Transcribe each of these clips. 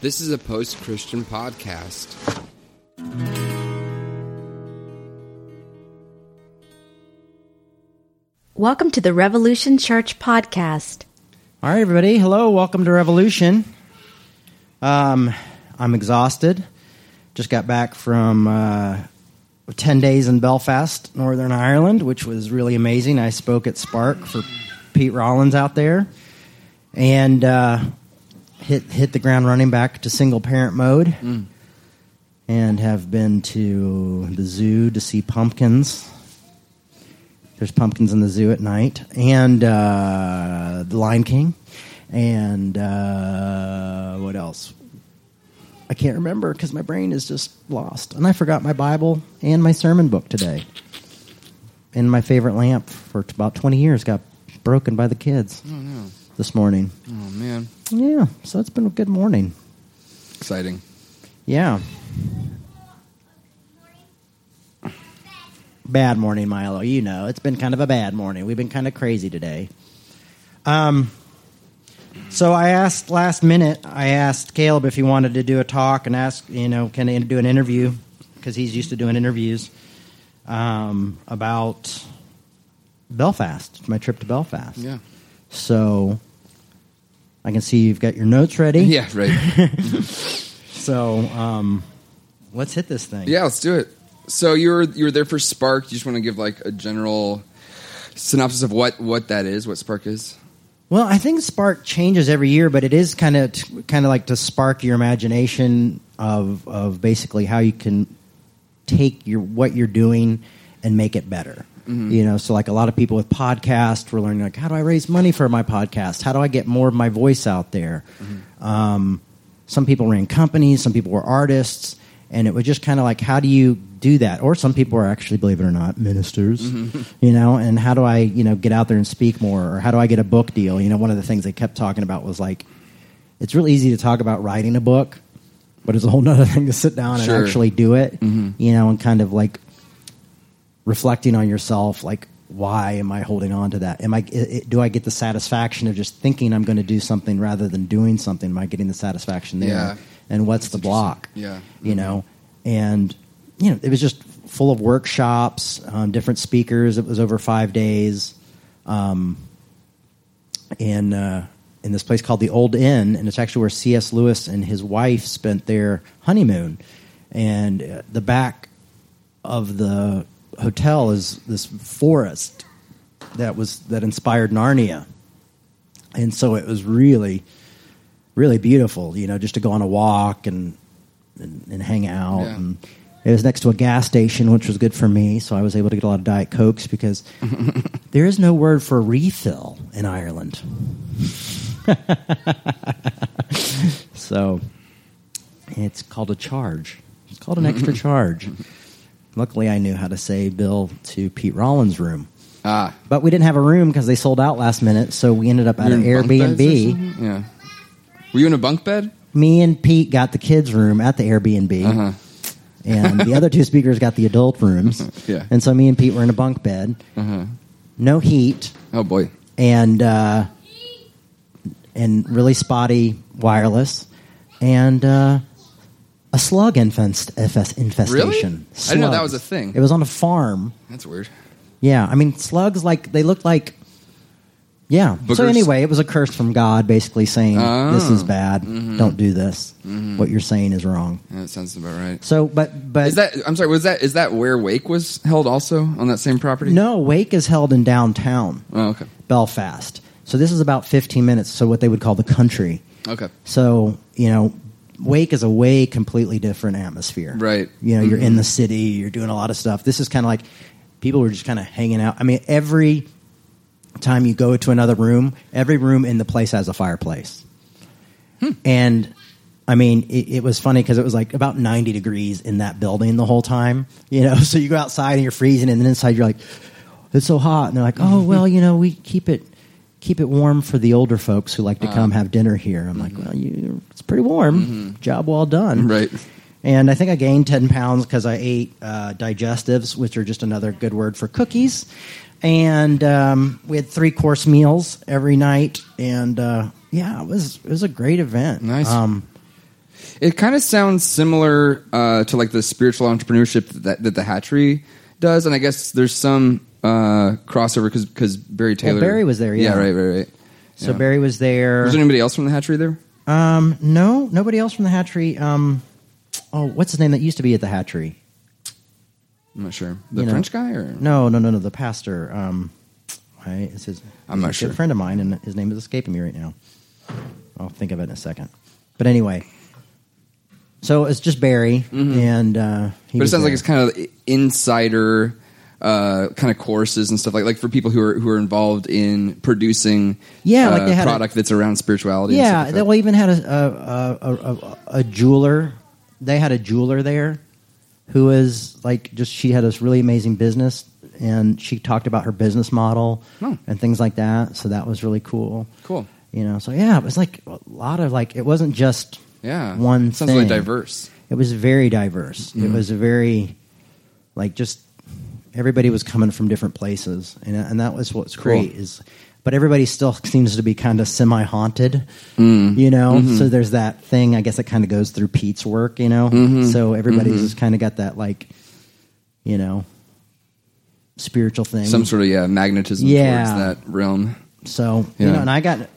This is a post Christian podcast. Welcome to the Revolution Church podcast. All right, everybody. Hello. Welcome to Revolution. Um, I'm exhausted. Just got back from uh, 10 days in Belfast, Northern Ireland, which was really amazing. I spoke at Spark for Pete Rollins out there and uh, hit, hit the ground running back to single parent mode and have been to the zoo to see pumpkins. There's pumpkins in the zoo at night, and uh, the Lion King, and uh, what else? I can't remember because my brain is just lost, and I forgot my Bible and my sermon book today. And my favorite lamp for t- about 20 years got broken by the kids this morning. Oh man, Yeah, so it's been a good morning. exciting. Yeah. Bad morning, Milo. You know, it's been kind of a bad morning. We've been kind of crazy today. Um, so I asked last minute. I asked Caleb if he wanted to do a talk and ask, you know, can he do an interview because he's used to doing interviews um, about Belfast, my trip to Belfast. Yeah, So I can see you've got your notes ready. yeah, right. So um, let's hit this thing. yeah, let's do it. So you were you were there for Spark. You just want to give like a general synopsis of what what that is, what Spark is. Well, I think Spark changes every year, but it is kind of kind of like to spark your imagination of of basically how you can take your what you're doing and make it better. Mm-hmm. You know, so like a lot of people with podcasts, we're learning like how do I raise money for my podcast? How do I get more of my voice out there? Mm-hmm. Um, some people ran companies, some people were artists, and it was just kind of like how do you do that? Or some people are actually, believe it or not, ministers. Mm-hmm. You know, and how do I you know get out there and speak more? Or how do I get a book deal? You know, one of the things they kept talking about was like it's really easy to talk about writing a book, but it's a whole nother thing to sit down Sure. and actually do it. You know, and kind of like reflecting on yourself, like why am I holding on to that? Am I i i- do I get the satisfaction of just thinking I'm going to do something rather than doing something? Am I getting the satisfaction there? Yeah. And what's the block? Yeah. you know, and you know it was just full of workshops, um, different speakers. It was over five days. Um, in uh, in this place called the Old Inn, and it's actually where C.S. Lewis and his wife spent their honeymoon. And uh, the back of the hotel is this forest that was that inspired Narnia, and so it was really, really beautiful. You know, just to go on a walk and and, and hang out. Yeah. And it was next to a gas station, which was good for me. So I was able to get a lot of Diet Cokes because there is no word for refill in Ireland. so it's called a charge. It's called an extra charge. Luckily, I knew how to say bill to Pete Rollins' room. Ah, But we didn't have a room because they sold out last minute, so we ended up at an You're in bunk beds or Airbnb. something? Yeah. Were you in a bunk bed? Me and Pete got the kids' room at the Airbnb. Uh-huh. and the other two speakers got the adult rooms. Yeah. And so me and Pete were in a bunk bed. Uh-huh. No heat Oh boy. and uh, and really spotty wireless and uh, a slug infest, infest, infestation. I didn't know that was a thing. It was on a farm. That's weird. Yeah, I mean slugs like they looked like. Yeah. So anyway, it was a curse from God, basically saying this is Oh. bad. Mm-hmm. Don't do this. Mm-hmm. What you're saying is wrong. Yeah, that sounds about right. So, but but Is that? I'm sorry. Was that? Is that where Wake was held also on that same property? no wake is held in downtown Oh, okay. Belfast. So this is about 15 minutes. So what they would call the country. Okay. So you know, wake is a way completely different atmosphere. Right. You know, you're in mm-hmm. the city. You're doing a lot of stuff. This is kind of like people were just kind of hanging out. I mean, every time you go to another room, every room in the place has a fireplace. Hmm. And I mean, it, it was funny because it was like about 90 degrees in that building the whole time. You know, so you go outside and you're freezing, and then inside you're like, it's so hot. And they're like, oh, well, you know, we keep it. Keep it warm for the older folks who like to come have dinner here. I'm like, well, you, it's pretty warm. Job well done. Right. And I think I gained 10 pounds because I ate uh, digestives, which are just another good word for cookies. And um, we had three course meals every night. And uh, yeah, it was, it was a great event. Nice. Um, It kind of sounds similar uh, to like the spiritual entrepreneurship that that the Hatchery does, and I guess there's some uh, crossover because because Barry Taylor. Barry was there, yeah. right, right, right. So Yeah. Barry was there. Was there anybody else from the Hatchery there? Um, no, nobody else from the hatchery. Um, oh, what's his name that used to be at the hatchery? I'm not sure. The You know. French guy, or No, no, no, no. The pastor. Um, I, it's his, I'm not sure. good friend of mine, and his name is escaping me right now. I'll think of it in a second. But anyway, so it's just Barry, and uh, he but it sounds like it's kind of insider uh, kind of courses and stuff like like for people who are who are involved in producing Yeah, uh, like they had a- product that's around spirituality. and Yeah, stuff like they well, even had a a, a, a a a jeweler. They had a jeweler there who is like just she had this really amazing business, and she talked about her business model Oh. and things like that. So that was really cool. cool. You know, so yeah, it was like a lot of like it wasn't just Yeah, one sounds really thing. diverse. It was very diverse. Mm-hmm. It was a very like just everybody was coming from different places, and and that was what's great is. But everybody still seems to be kind of semi haunted, Mm. you know. Mm-hmm. So there's that thing. I guess that kind of goes through Pete's work, you know. Mm-hmm. So everybody's just kind of got that like, you know, spiritual thing. Some sort of yeah magnetism Yeah. towards that realm. So you know, and I got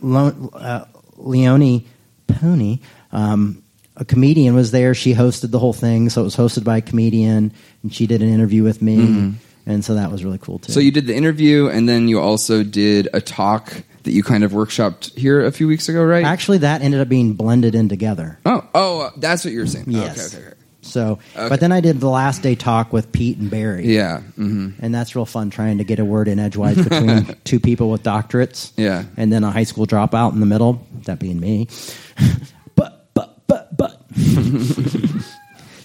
Lo- uh, Leonie Pony, um, a comedian, was there. She hosted the whole thing, so it was hosted by a comedian, and she did an interview with me, and so that was really cool too. Mm-hmm. So you did the interview, and then you also did a talk that you kind of workshopped here a few weeks ago, right? actually that ended up being blended in together. oh, oh, uh, that's what you were saying. Yes. Okay, okay, okay. So, Okay. but then I did the last day talk with Pete and Barry. Yeah. hmm And that's real fun trying to get a word in edgewise between two people with doctorates. Yeah. And then a high school dropout in the middle, that being me. but, but, but, but.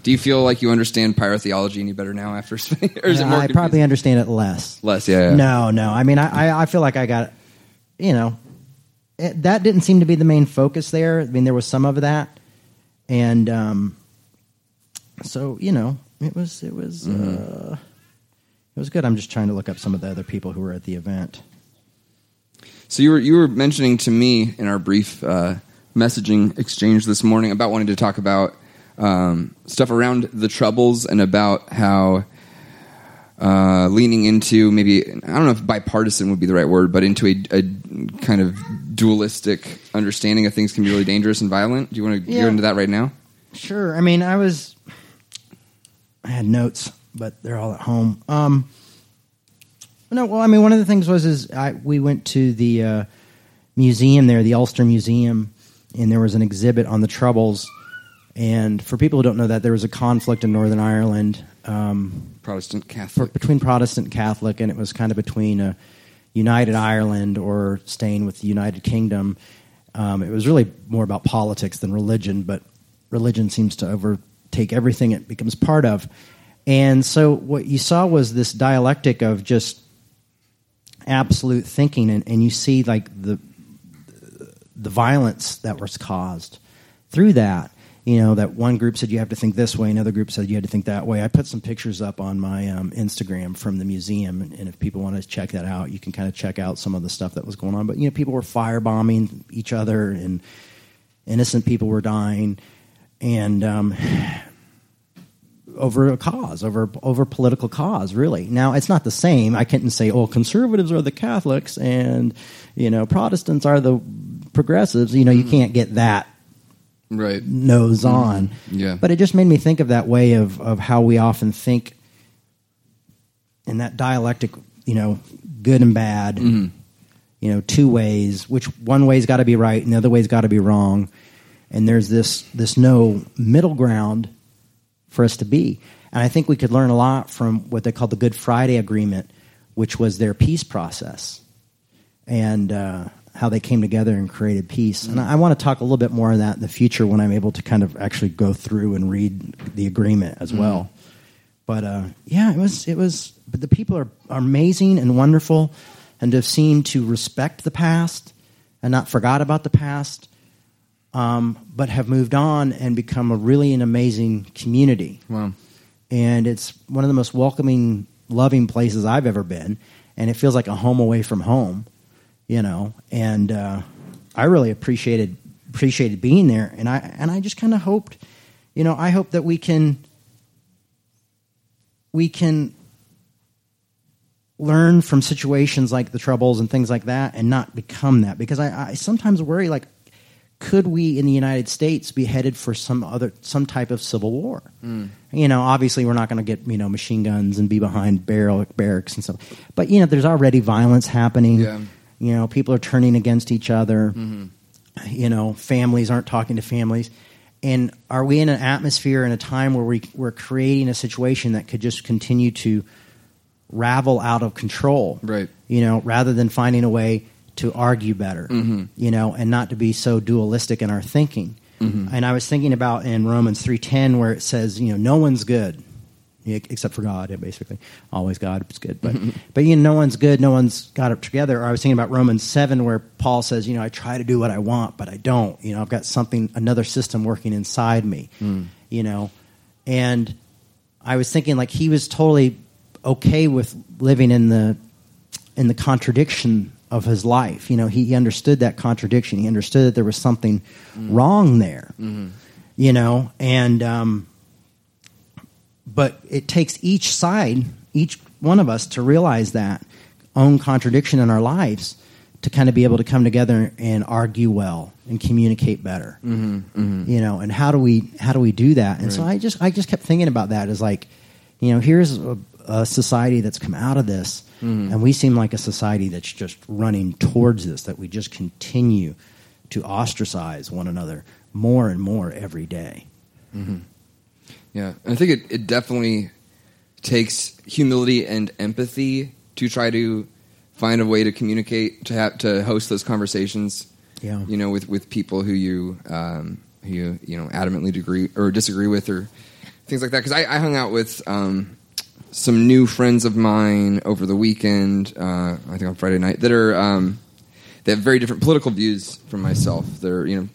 Do you feel like you understand pyrotheology any better now after, spending? or is it more? I confusing? probably understand it less. less. Yeah. yeah. No, no. I mean, I, I, I feel like I got, you know, it, that didn't seem to be the main focus there. I mean, there was some of that, and um, so you know, it was it was Mm-hmm. uh, it was good. I'm just trying to look up some of the other people who were at the event. So you were you were mentioning to me in our brief uh, messaging exchange this morning about wanting to talk about um, stuff around the troubles and about how uh, leaning into maybe I don't know if bipartisan would be the right word, but into a, a kind of dualistic understanding of things can be really dangerous and violent. Do you want to Yeah. get into that right now? Sure. I mean, I was. I had notes, but they're all at home. Um, no, well, I mean, one of the things was is I we went to the uh, museum there, the Ulster Museum, and there was an exhibit on the Troubles. And for people who don't know that, there was a conflict in Northern Ireland um, Protestant for, between Protestant and Catholic, and it was kind of between a United Ireland or staying with the United Kingdom. Um, it was really more about politics than religion, but religion seems to overtake everything it becomes part of. And so what you saw was this dialectic of just absolute thinking, and, and you see like the the violence that was caused through that. You know, that one group said you have to think this way, another group said you had to think that way. I put some pictures up on my um, Instagram from the museum, and, and if people want to check that out, you can kind of check out some of the stuff that was going on. But, you know, people were firebombing each other, and innocent people were dying, and um, over a cause, over over political cause, really. Now it's not the same. I couldn't say, "Oh, conservatives are the Catholics and you know Protestants are the progressives." You know, you can't get that Right. nose on. Yeah. But it just made me think of that way of of how we often think in that dialectic, you know, good and bad. You know, two ways. Which one way's got to be right, and the other way's got to be wrong. And there's this this no middle ground for us to be. And I think we could learn a lot from what they call the Good Friday Agreement, which was their peace process and uh, how they came together and created peace. And I, I want to talk a little bit more on that in the future when I'm able to kind of actually go through and read the agreement as well. But uh, yeah, it was it was. But the people are, are amazing and wonderful, and have seemed to respect the past and not forgot about the past um, but have moved on and become a really an amazing community. Wow. And it's one of the most welcoming, loving places I've ever been. And it feels like a home away from home, you know. And uh, I really appreciated appreciated being there, and I and I just kind of hoped, you know, I hope that we can we can learn from situations like the troubles and things like that and not become that because I, I sometimes worry like could we in the United States be headed for some other some type of civil war? Mm. You know, obviously we're not going to get you know machine guns and be behind barrel, barracks and stuff, but you know there's already violence happening. Yeah. You know, people are turning against each other. Mm-hmm. You know, families aren't talking to families. And are we in an atmosphere in a time where we, we're creating a situation that could just continue to ravel out of control? Right. You know, rather than finding a way to argue better, mm-hmm. you know, and not to be so dualistic in our thinking. Mm-hmm. And I was thinking about in Romans 3:10 where it says, you know, no one's good except for God, basically. Always God is good. But, but you know, no one's good, no one's got it together. Or I was thinking about Romans 7 where Paul says, you know, I try to do what I want, but I don't. You know, I've got something, another system working inside me, mm. you know. And I was thinking like he was totally okay with living in the in the contradiction of his life. You know, he, he understood that contradiction. He understood that there was something mm. wrong there. Mm-hmm. You know, and um, but it takes each side, each one of us, to realize that own contradiction in our lives to kind of be able to come together and argue well and communicate better. Mm-hmm, mm-hmm. You know, and how do we how do we do that? And right. so I just I just kept thinking about that as like, you know, here's a, a society that's come out of this, mm-hmm. and we seem like a society that's just running towards this. That we just continue to ostracize one another more and more every day. Yeah, I think it, it definitely takes humility and empathy to try to find a way to communicate to have to host those conversations. Yeah, you know, with with people who you um, who you you know adamantly agree or disagree with or things like that. Because I, I, hung out with um, some new friends of mine over the weekend. Uh, I think on Friday night that are um, they have very different political views from myself. They're you know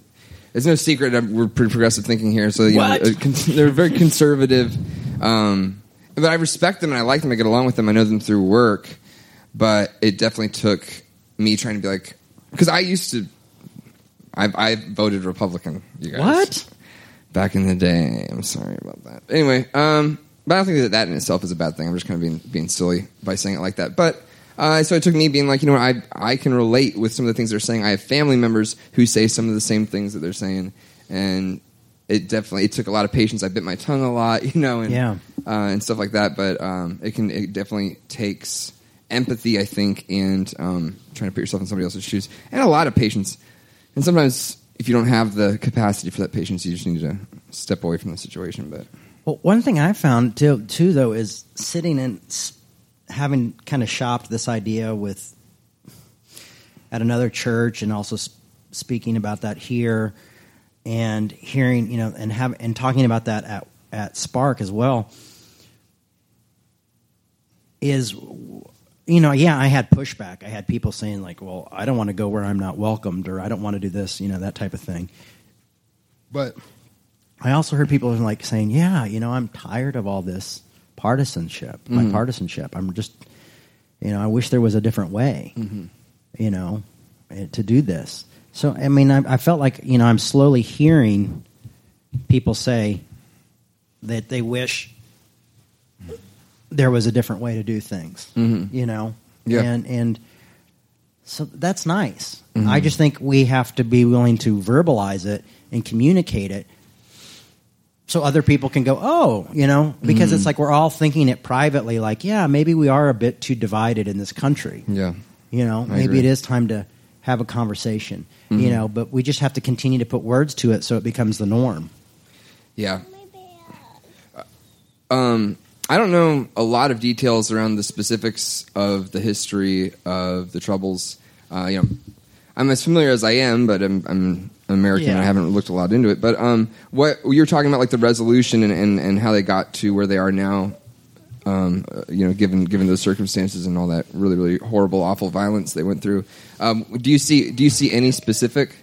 it's no secret we're pretty progressive thinking here. So you know, they're very conservative. Um, but I respect them and I like them. I get along with them. I know them through work. But it definitely took me trying to be like, because I used to, I, I voted Republican. You guys, what? Back in the day. I'm sorry about that. Anyway, um, but I don't think that that in itself is a bad thing. I'm just kind of being being silly by saying it like that. But uh, so it took me being like, you know, I I can relate with some of the things they're saying. I have family members who say some of the same things that they're saying, and it definitely it took a lot of patience. I bit my tongue a lot, you know, and yeah. uh, and stuff like that. But um, it can it definitely takes empathy, I think, and um, trying to put yourself in somebody else's shoes, and a lot of patience. And sometimes, if you don't have the capacity for that patience, you just need to step away from the situation. But well, one thing I found too, too though, is sitting and having kind of shopped this idea with at another church and also sp- speaking about that here and hearing you know and have and talking about that at at Spark as well is you know yeah I had pushback. I had people saying like well I don't want to go where I'm not welcomed or I don't want to do this you know that type of thing. But I also heard people like saying yeah you know I'm tired of all this partisanship, mm-hmm. my partisanship. I'm just, you know, I wish there was a different way, mm-hmm. you know, eh, to do this. So, I mean, I, I, felt like, you know, I'm slowly hearing people say that they wish there was a different way to do things, mm-hmm. you know? Yeah. And, and, so that's nice. Mm-hmm. I just think we have to be willing to verbalize it and communicate it so other people can go, oh, you know, because mm. it's like we're all thinking it privately, like, yeah, maybe we are a bit too divided in this country. Yeah. You know, I maybe agree. it is time to have a conversation, mm-hmm. you know, but we just have to continue to put words to it so it becomes the norm. Yeah. Um, I don't know a lot of details around the specifics of the history of the Troubles. Uh, you know, I'm as familiar as I am, but I'm, I'm American. Yeah. I haven't looked a lot into it. But um, what you're talking about, like the resolution and, and, and how they got to where they are now, um, you know, given given those circumstances and all that really really horrible, awful violence they went through. Um, do you see do you see any specific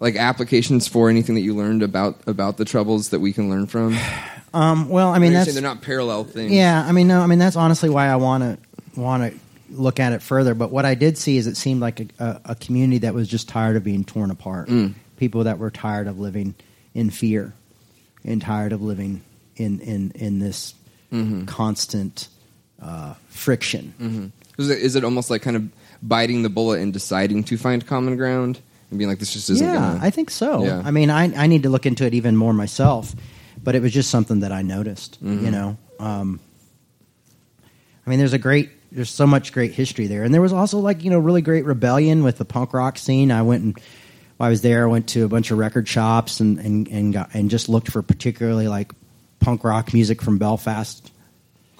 like applications for anything that you learned about about the troubles that we can learn from? Um, well, I mean, that's they're not parallel things. Yeah, I mean, no, I mean that's honestly why I want to want to look at it further. But what I did see is it seemed like a, a, a, community that was just tired of being torn apart. Mm people that were tired of living in fear and tired of living in in in this Mm-hmm. constant uh, friction. Is it, is it almost like kind of biting the bullet and deciding to find common ground and being like, this just isn't yeah, gonna. I think so. Yeah. I mean, I I need to look into it even more myself, but it was just something that I noticed. Mm-hmm. You know, um, I mean, there's a great, there's so much great history there, and there was also like you know really great rebellion with the punk rock scene. I went and while I was there, I went to a bunch of record shops and and and got and just looked for particularly like punk rock music from Belfast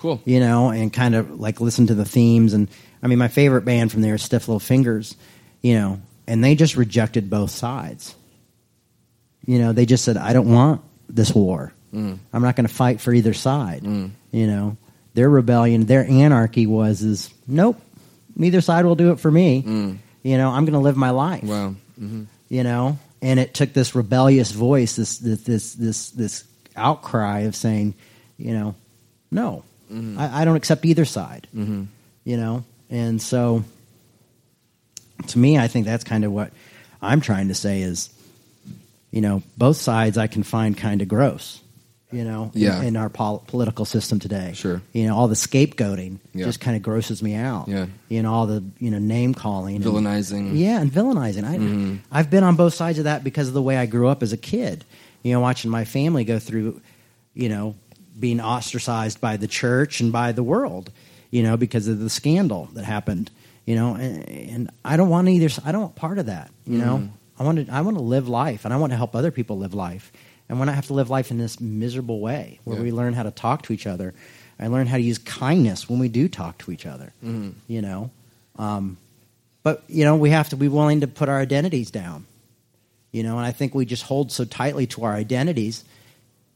cool. you know, and kind of like listen to the themes. And I mean, my favorite band from there is Stiff Little Fingers, you know, and they just rejected both sides. You know, they just said, I don't want this war. Mm. I'm not going to fight for either side. Mm. You know, their rebellion, their anarchy was, is nope, neither side will do it for me. Mm. You know, I'm going to live my life. Wow. hmm you know? And it took this rebellious voice this this this this, this outcry of saying you know no. I, I don't accept either side. Hmm you know? And so to me i think that's kind of what i'm trying to say is you know both sides i can find kind of gross you know in- Yeah. in, our pol- political system today Sure. you know all the scapegoating Yeah. just kind of grosses me out Yeah. you know all the you know name calling and- Villainizing. yeah, and villainizing. I, Mhm. I've been on both sides of that because of the way I grew up as a kid. You know, watching my family go through, you know, being ostracized by the church and by the world, you know, because of the scandal that happened. You know, and, and I don't want either. I don't want part of that. You know, Mhm. I want to. I want to live life, and I want to help other people live life. And when I have to live life in this miserable way, where Yeah. we learn how to talk to each other, I learn how to use kindness when we do talk to each other. hmm You know, um, but you know we have to be willing to put our identities down you know and i think we just hold so tightly to our identities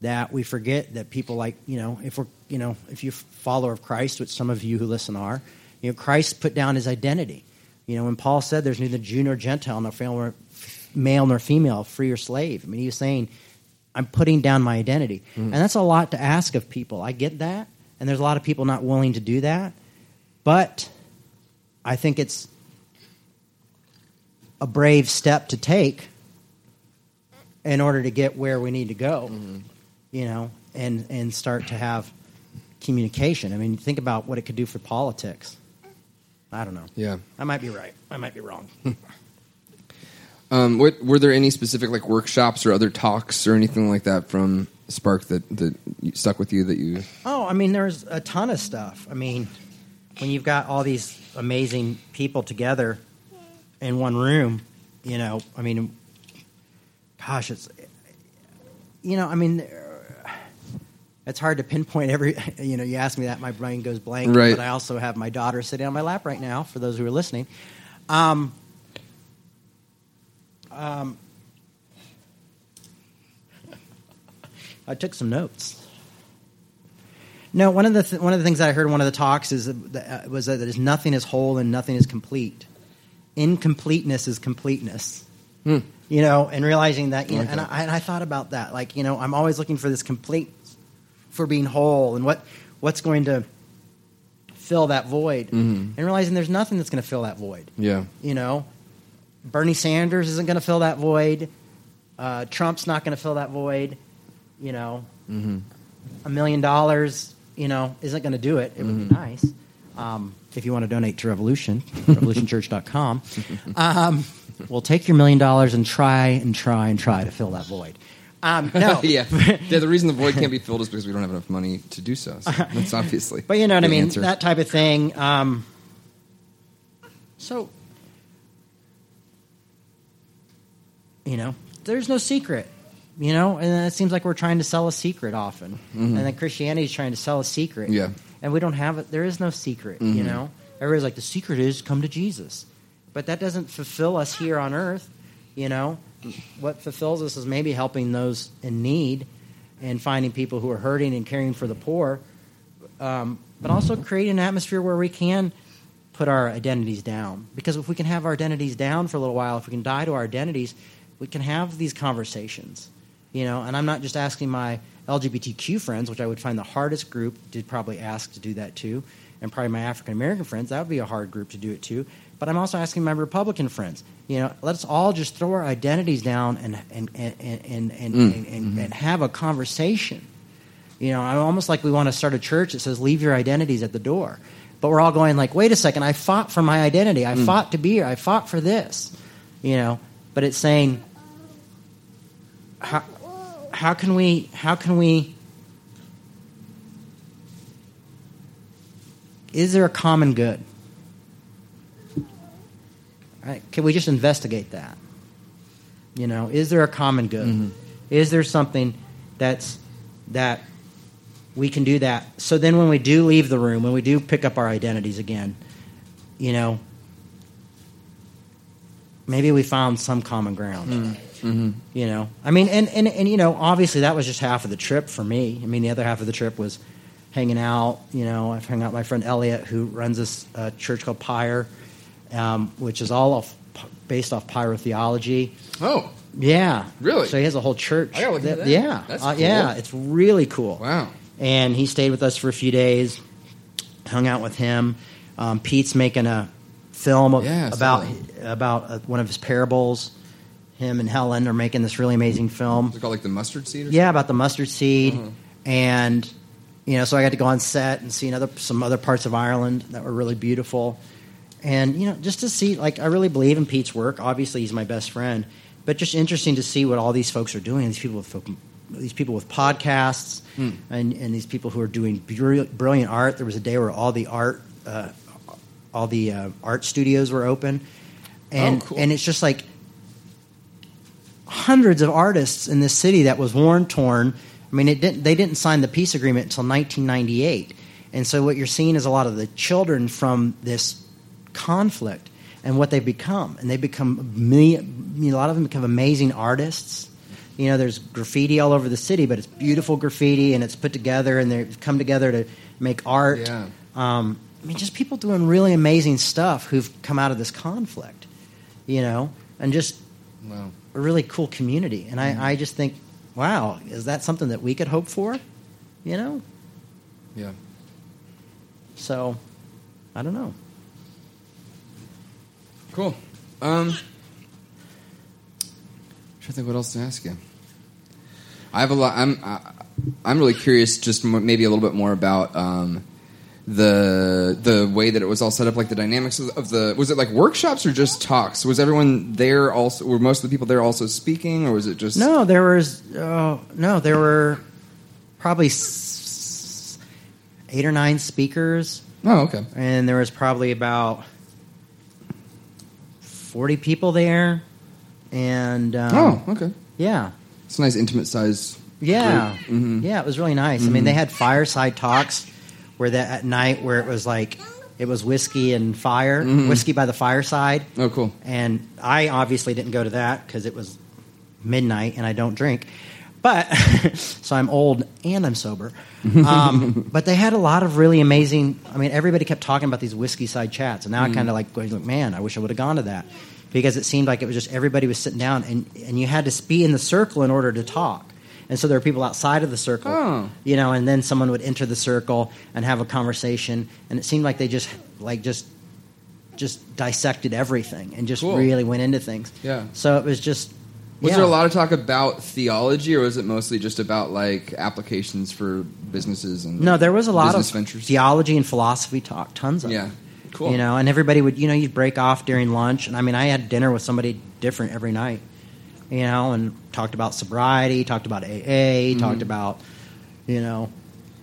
that we forget that people like you know if we're you know if you're a follower of christ which some of you who listen are you know christ put down his identity you know when paul said there's neither jew nor gentile nor male nor female free or slave i mean he was saying i'm putting down my identity mm. and that's a lot to ask of people i get that and there's a lot of people not willing to do that but i think it's a brave step to take in order to get where we need to go, mm-hmm. you know, and and start to have communication. I mean, think about what it could do for politics. I don't know. Yeah. I might be right. I might be wrong. Um, what, were there any specific like workshops or other talks or anything like that from Spark that that stuck with you that you? Oh, I mean, there's a ton of stuff. I mean, when you've got all these amazing people together in one room, you know, I mean, gosh, it's, you know, I mean, it's hard to pinpoint every, you know, you ask me that, my brain goes blank. Right. But I also have my daughter sitting on my lap right now, for those who are listening. Um, um, I took some notes. No, one of the th- one of the things that I heard in one of the talks is that, uh, was that there's nothing is whole and nothing is complete. Incompleteness is completeness. Hmm. You know, and realizing that, you know, Okay. and, I, and I thought about that. Like, you know, I'm always looking for this complete, for being whole, and what what's going to fill that void, Mhm. and realizing there's nothing that's going to fill that void. Yeah. You know, Bernie Sanders isn't going to fill that void. Uh, Trump's not going to fill that void. You know, hmm a million dollars, you know, isn't going to do it. It would be nice. Um, if you want to donate to Revolution, revolutionchurch.com, um, we'll take your million dollars and try and try and try to fill that void. Um, no, yeah. yeah. The reason the void can't be filled is because we don't have enough money to do so. so that's obviously. But you know what I the mean? answer. That type of thing. Um, so, you know, there's no secret. You know, and it seems like we're trying to sell a secret often, and then Christianity is trying to sell a secret. Mm-hmm. Yeah. and we don't have it. There is no secret. You Mhm. know, everybody's like the secret is come to Jesus, but that doesn't fulfill us here on earth. You know, what fulfills us is maybe helping those in need and finding people who are hurting and caring for the poor um, but also create an atmosphere where we can put our identities down. Because if we can have our identities down for a little while, if we can die to our identities, we can have these conversations. You know, and I'm not just asking my LGBTQ friends, which I would find the hardest group to probably ask to do that too, and probably my African American friends, that would be a hard group to do it to. but I'm also asking my Republican friends. You know, let's all just throw our identities down and and and and and, and, mm. and, and, mm-hmm. and have a conversation. You know, I'm almost like we want to start a church that says leave your identities at the door. But we're all going like, wait a second, I fought for my identity. I mm. fought to be here. I fought for this. You know, but it's saying how how can we how can we is there a common good? Right? Can we just investigate that? You know, is there a common good? Mm-hmm. Is there something that's that we can do that? So then, when we do leave the room, when we do pick up our identities again, you know, maybe we found some common ground. Hmm. You know, I mean, and, and and you know, obviously that was just half of the trip for me. I mean, the other half of the trip was hanging out. You know, I've hung out with my friend Elliot, who runs this uh, church called Pyre, um, which is all off, based off pyrotheology. Oh, Yeah, Really? So he has a whole church. I gotta look into that. Yeah, Uh, cool. yeah, it's really cool. wow. And he stayed with us for a few days. Hung out with him. Um, Pete's making a film Yeah, about about uh, one of his parables. Him and Helen are making this really amazing film. Is it called like the mustard seed? Or Yeah, about the mustard seed, Uh-huh. and you know, so I got to go on set and see another some other parts of Ireland that were really beautiful, and you know, just to see like I really believe in Pete's work. Obviously, he's my best friend, but just interesting to see what all these folks are doing. These people with folk- these people with podcasts, Hmm. and and these people who are doing brilliant, brilliant art. There was a day where all the art. Uh, all the uh, art studios were open, and Oh, cool. and it's just like hundreds of artists in this city that was worn torn. I mean, it didn't, they didn't sign the peace agreement until 1998, and so what you're seeing is a lot of the children from this conflict and what they become, and they become a lot of them become amazing artists. You know, there's graffiti all over the city, but it's beautiful graffiti, and it's put together, and they've come together to make art. Yeah. Um, I mean, just people doing really amazing stuff who've come out of this conflict. You know, and just Wow. a really cool community. And I, I just think, wow, is that something that we could hope for? You know? Yeah. So, I don't know. Cool. Um, trying to think what else to ask you. I have a lot. I'm I, I'm really curious, just m- maybe a little bit more about um, the the way that it was all set up, like the dynamics of, of the. Was it like workshops or just talks? Was everyone there also? Were most of the people there also speaking, or was it just No, there was, oh, no, there were probably s- eight or nine speakers, Oh, okay. and there was probably about 40 people there. And, um, Oh, okay. yeah. It's a nice intimate size. Yeah. Mhm. yeah, it was really nice. I mean, they had fireside talks where that at night where it was like it was whiskey and fire, whiskey by the fireside. Oh, cool. And I obviously didn't go to that because it was midnight and I don't drink. But so I'm old and I'm sober. Um, but they had a lot of really amazing. I mean, everybody kept talking about these whiskey side chats, and now I kind of like going, man, I wish I would have gone to that because it seemed like it was just everybody was sitting down, and and you had to be in the circle in order to talk. And so there were people outside of the circle, Oh. you know, and then someone would enter the circle and have a conversation, and it seemed like they just like just just dissected everything and just Cool. really went into things. Yeah. So it was just. Was yeah. there a lot of talk about theology, or was it mostly just about like applications for businesses and No, there was a lot of ventures? theology and philosophy talk, tons of. it. Yeah, cool. You know, and everybody would, you know, you'd break off during lunch, and I mean, I had dinner with somebody different every night. You know, and talked about sobriety, talked about AA, Mm-hmm. talked about, you know,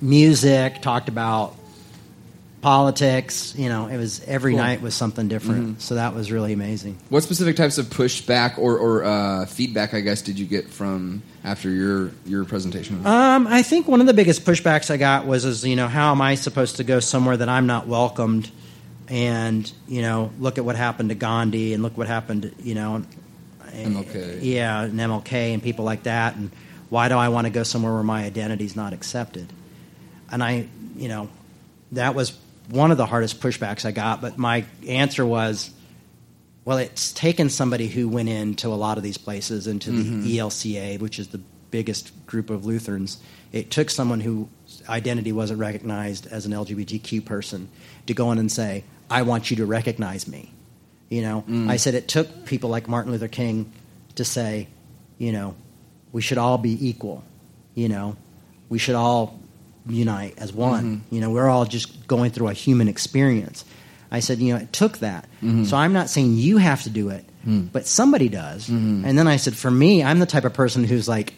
music, talked about politics. You know, it was every Cool. Mm-hmm. night was something different. So that was really amazing. What specific types of pushback or, or uh, feedback, I guess, did you get from after your your presentation? Um, I think one of the biggest pushbacks I got was, is you know, how am I supposed to go somewhere that I'm not welcomed? And you know, look at what happened to Gandhi, and look what happened, you know, MLK. yeah, and MLK, and people like that. And why do I want to go somewhere where my identity's not accepted? And I, you know, that was one of the hardest pushbacks I got. But my answer was, well, it's taken somebody who went into a lot of these places, into the mm-hmm. ELCA, which is the biggest group of Lutherans. It took someone whose identity wasn't recognized as an LGBTQ person to go in and say, I want you to recognize me. You know, mm. I said it took people like Martin Luther King to say, you know, we should all be equal. You know, we should all unite as one. Mm-hmm. You know, we're all just going through a human experience. I said, you know, it took that. Mm-hmm. So I'm not saying you have to do it, mm. but somebody does. Mm-hmm. And then I said, for me, I'm the type of person who's like,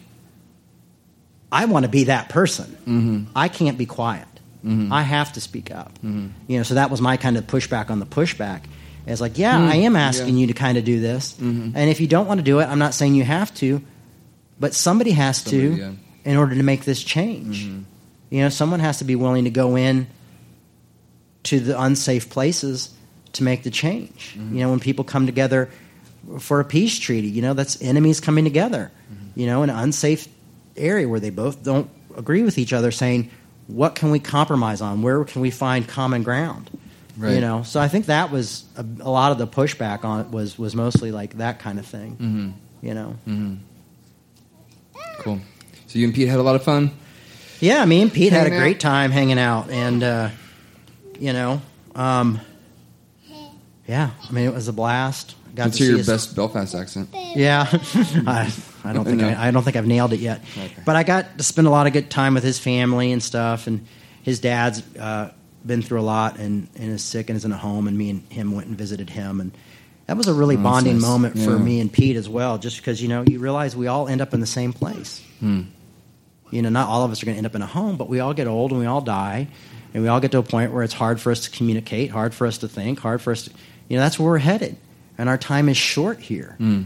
I want to be that person. I can't be quiet. I have to speak up. You know, so that was my kind of pushback on the pushback. It's like, yeah, mm. I am asking yeah. you to kind of do this, mm-hmm. and if you don't want to do it, I'm not saying you have to, but somebody has to yeah. in order to make this change. Mm-hmm. You know, someone has to be willing to go in to the unsafe places to make the change. Mm-hmm. You know, when people come together for a peace treaty, you know, that's enemies coming together. You know, in an unsafe area where they both don't agree with each other, saying, "What can we compromise on? Where can we find common ground?" Right. You know, so I think that was a, a lot of the pushback on it was was mostly like that kind of thing. Mm-hmm. You know, Cool. So you and Pete had a lot of fun. yeah. Me and Pete had a Hanging out. great time hanging out, and uh, you know, um, yeah. I mean, it was a blast. Got Let's to hear see your his- best Belfast accent. Yeah, I, I don't think No. I, I don't think I've nailed it yet. Okay. But I got to spend a lot of good time with his family and stuff, and his dad's uh, been through a lot and, and is sick and is in a home, and me and him went and visited him, and that was a really Oh, bonding nice. moment for Yeah. me and Pete as well, just because you know you realize we all end up in the same place. Hmm. You know, not all of us are going to end up in a home, but we all get old and we all die, and we all get to a point where it's hard for us to communicate, hard for us to think, hard for us to, you know, that's where we're headed, and our time is short here Hmm.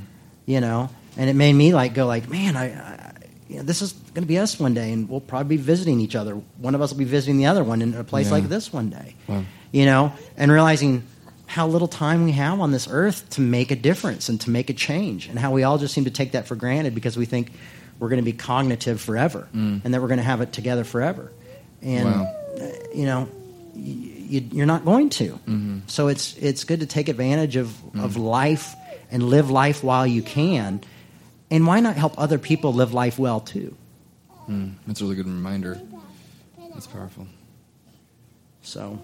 you know and it made me like go like man i, I you know, this is going to be us one day and we'll probably be visiting each other one of us will be visiting the other one in a place Yeah. like this one day Wow. you know and realizing how little time we have on this earth to make a difference and to make a change and how we all just seem to take that for granted because we think we're going to be cognitive forever mm. and that we're going to have it together forever and Wow. uh, you know y- you, you're not going to mm-hmm. so it's it's good to take advantage of, of mm. life and live life while you can and why not help other people live life well too hmm, That's a really good reminder. That's powerful. so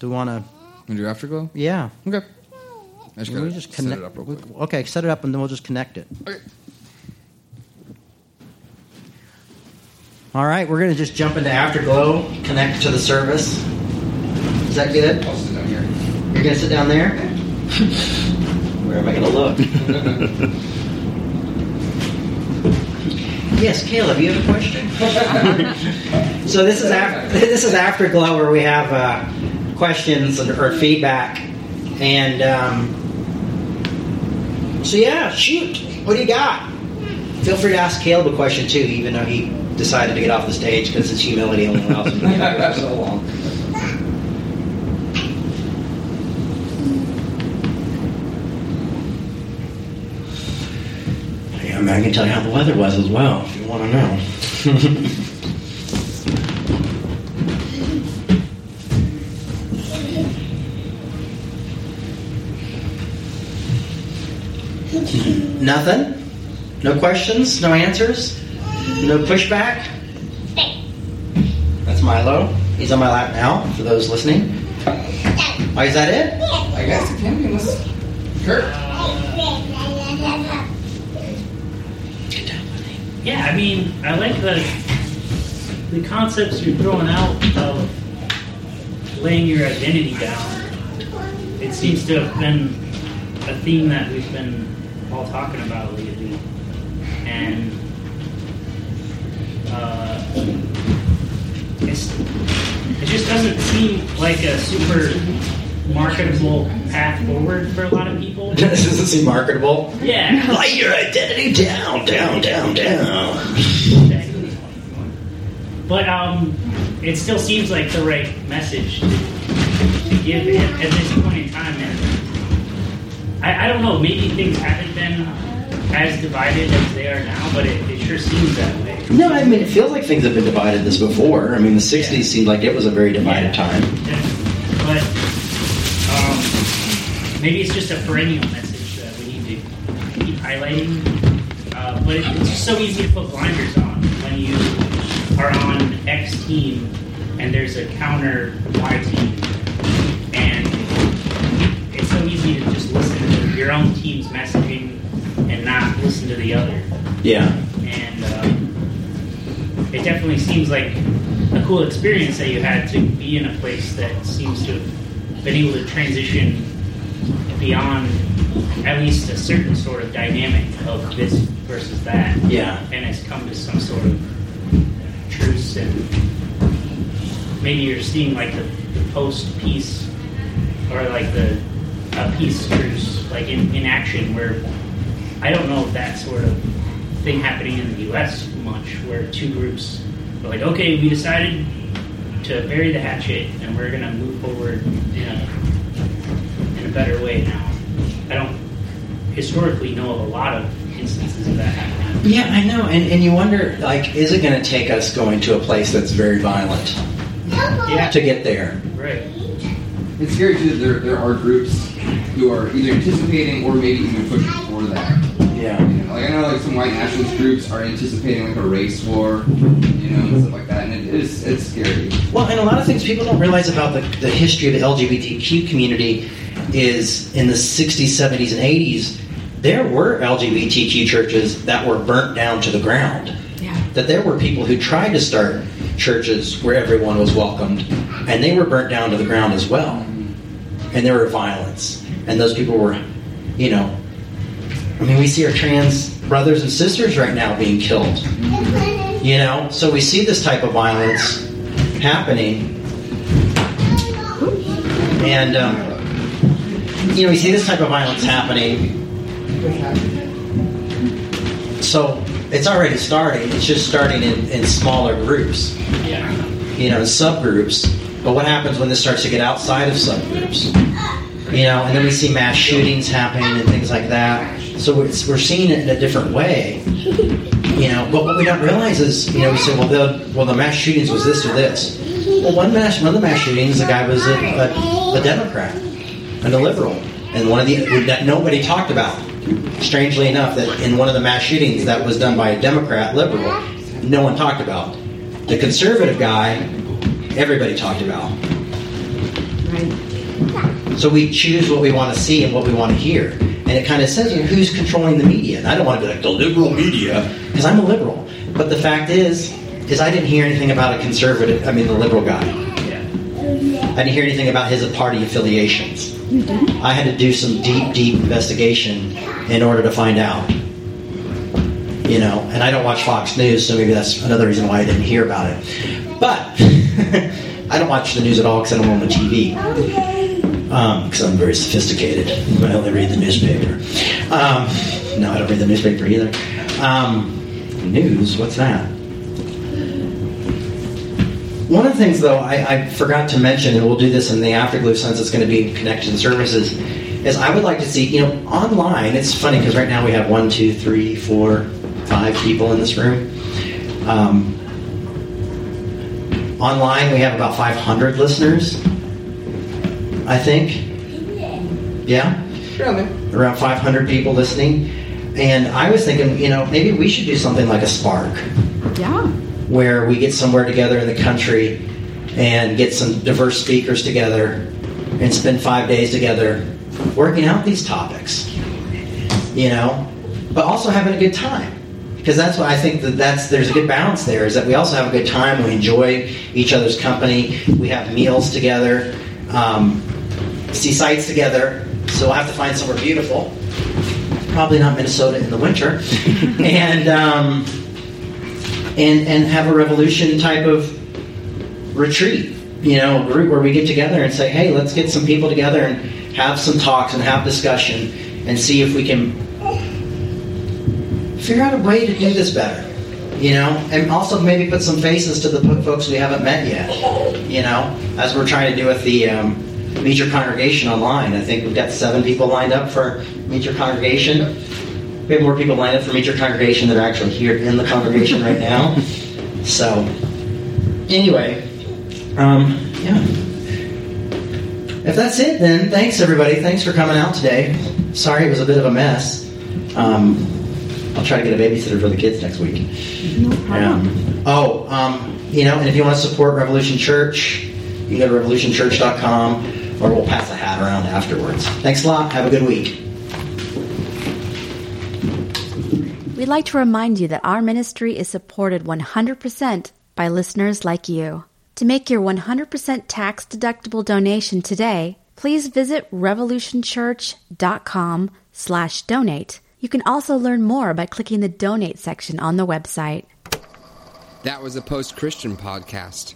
do we want to Want do afterglow? yeah Okay. I just Can we gotta just set connect it up real quick. okay set it up and then we'll just connect it Okay. all right we're going to just jump into afterglow connect to the service is that good I'll sit down here. You're gonna sit down there? Where am I gonna look? yes, Caleb, you have a question. so this is after this is afterglow where we have uh, questions and, or feedback, and um, so yeah, shoot. What do you got? Feel free to ask Caleb a question too, even though he decided to get off the stage because his humility only allows him to be so long. I, can tell you how the weather was as well, if you want to know. Nothing? No questions? No answers? No pushback? That's Milo. He's on my lap now, for those listening. Oh, is that it? I guess it can be unless Kurt. Yeah, I mean, I like the the concepts you're throwing out of laying your identity down. It seems to have been a theme that we've been all talking about lately, and uh, it just doesn't seem like a super marketable path forward for a lot of people. Doesn't seem marketable. Yeah. Lay your identity down, down, down, down. But um, it still seems like the right message to, to give at, at this point in time. And I, I don't know, maybe things haven't been as divided as they are now, but it, it sure seems that way. No, I mean, it feels like things have been divided this before. I mean, the 60s Yeah. seemed like it was a very divided Yeah. time. Yeah. But maybe it's just a perennial message that we need to keep highlighting. Uh, but it, it's just so easy to put blinders on when you are on X team and there's a counter Y team, and it's so easy to just listen to your own team's messaging and not listen to the other. Yeah. And um, it definitely seems like a cool experience that you had to be in a place that seems to have been able to transition beyond at least a certain sort of dynamic of this versus that. Yeah. And has come to some sort of truce and maybe you're seeing like the, the post peace or like the uh, peace truce like in, in action where I don't know if that sort of thing happening in the US much where two groups are like, okay, we decided to bury the hatchet and we're gonna move forward in a a better way now. I don't historically know of a lot of instances of that happening. Yeah, I know. And, and you wonder, like, is it going to take us going to a place that's very violent Yeah, to get there? right. It's scary too. that There, there are groups who are either anticipating or maybe even pushing for that. Yeah. You know, like I know, like some white nationalist groups are anticipating like a race war, you know, and stuff like that, and it is it's scary. Well, and a lot of things people don't realize about the, the history of the LGBTQ community is in the 60s, 70s, and 80s, there were LGBTQ churches that were burnt down to the ground. Yeah. That there were people who tried to start churches where everyone was welcomed, and they were burnt down to the ground as well. And there were violence. And those people were, you know, I mean, we see our trans brothers and sisters right now being killed. You know, so we see this type of violence happening, and um, you know, we see this type of violence happening. So it's already starting. It's just starting in, in smaller groups, Yeah. you know, in subgroups. But what happens when this starts to get outside of subgroups? You know, and then we see mass shootings happening and things like that. So we're seeing it in a different way. You know, but what we don't realize is, you know, we say, well, the well, the mass shootings was this or this. Well, one mass, one of the mass shootings, the guy was a, a, a Democrat and a liberal, and one of the that nobody talked about. Strangely enough, that in one of the mass shootings that was done by a Democrat liberal, no one talked about. The conservative guy, everybody talked about. So we choose what we want to see and what we want to hear. And it kind of says, you know, who's controlling the media? And I don't want to be like the liberal media because I'm a liberal. But the fact is, is I didn't hear anything about a conservative. I mean, the liberal guy. I didn't hear anything about his party affiliations. I had to do some deep, deep investigation in order to find out. You know, and I don't watch Fox News, so maybe that's another reason why I didn't hear about it. But I don't watch the news at all because I don't own a TV. Because I'm very sophisticated. I only read the newspaper. Um, no, I don't read the newspaper either. Um, news? What's that? One of the things, though, I, I forgot to mention, and we'll do this in the afterglow since it's going to be in connection services, is I would like to see, you know, online. It's funny because right now we have one, two, three, four, five people in this room. Um, online, we have about 500 listeners, I think. Yeah? Around 500 people listening. And I was thinking, you know, maybe we should do something like a Spark Yeah. Where we get somewhere together in the country and get some diverse speakers together and spend five days together working out these topics you know but also having a good time. Because that's what i think that that's there's a good balance there is that we also have a good time we enjoy each other's company we have meals together um, see sights together. So we'll have to find somewhere beautiful. Probably not minnesota in the winter. And um, and and have a revolution type of retreat. You know, a group where we get together and say, "Hey, let's get some people together and have some talks and have discussion and see if we can figure out a way to do this better." You know, and also maybe put some faces to the folks we haven't met yet. You know, as we're trying to do with the um, meet your congregation online. I think we've got seven people lined up for meet your congregation. We have more people lined up Meet Your Congregation that are actually here in the congregation right now. So, anyway, um, yeah. If that's it, then thanks everybody. Thanks for coming out today. Sorry it was a bit of a mess. Um, I'll try to get a babysitter for the kids next week. No problem. Um, oh, um, you know, and if you want to support Revolution Church, you can go to revolutionchurch.com. or we'll pass a hat around afterwards. Thanks a lot. Have a good week. We'd like to remind you that our ministry is supported 100% by listeners like you. To make your 100% tax deductible donation today, please visit revolutionchurch.com slash donate. You can also learn more by clicking the donate section on the website. That was a post Christian podcast.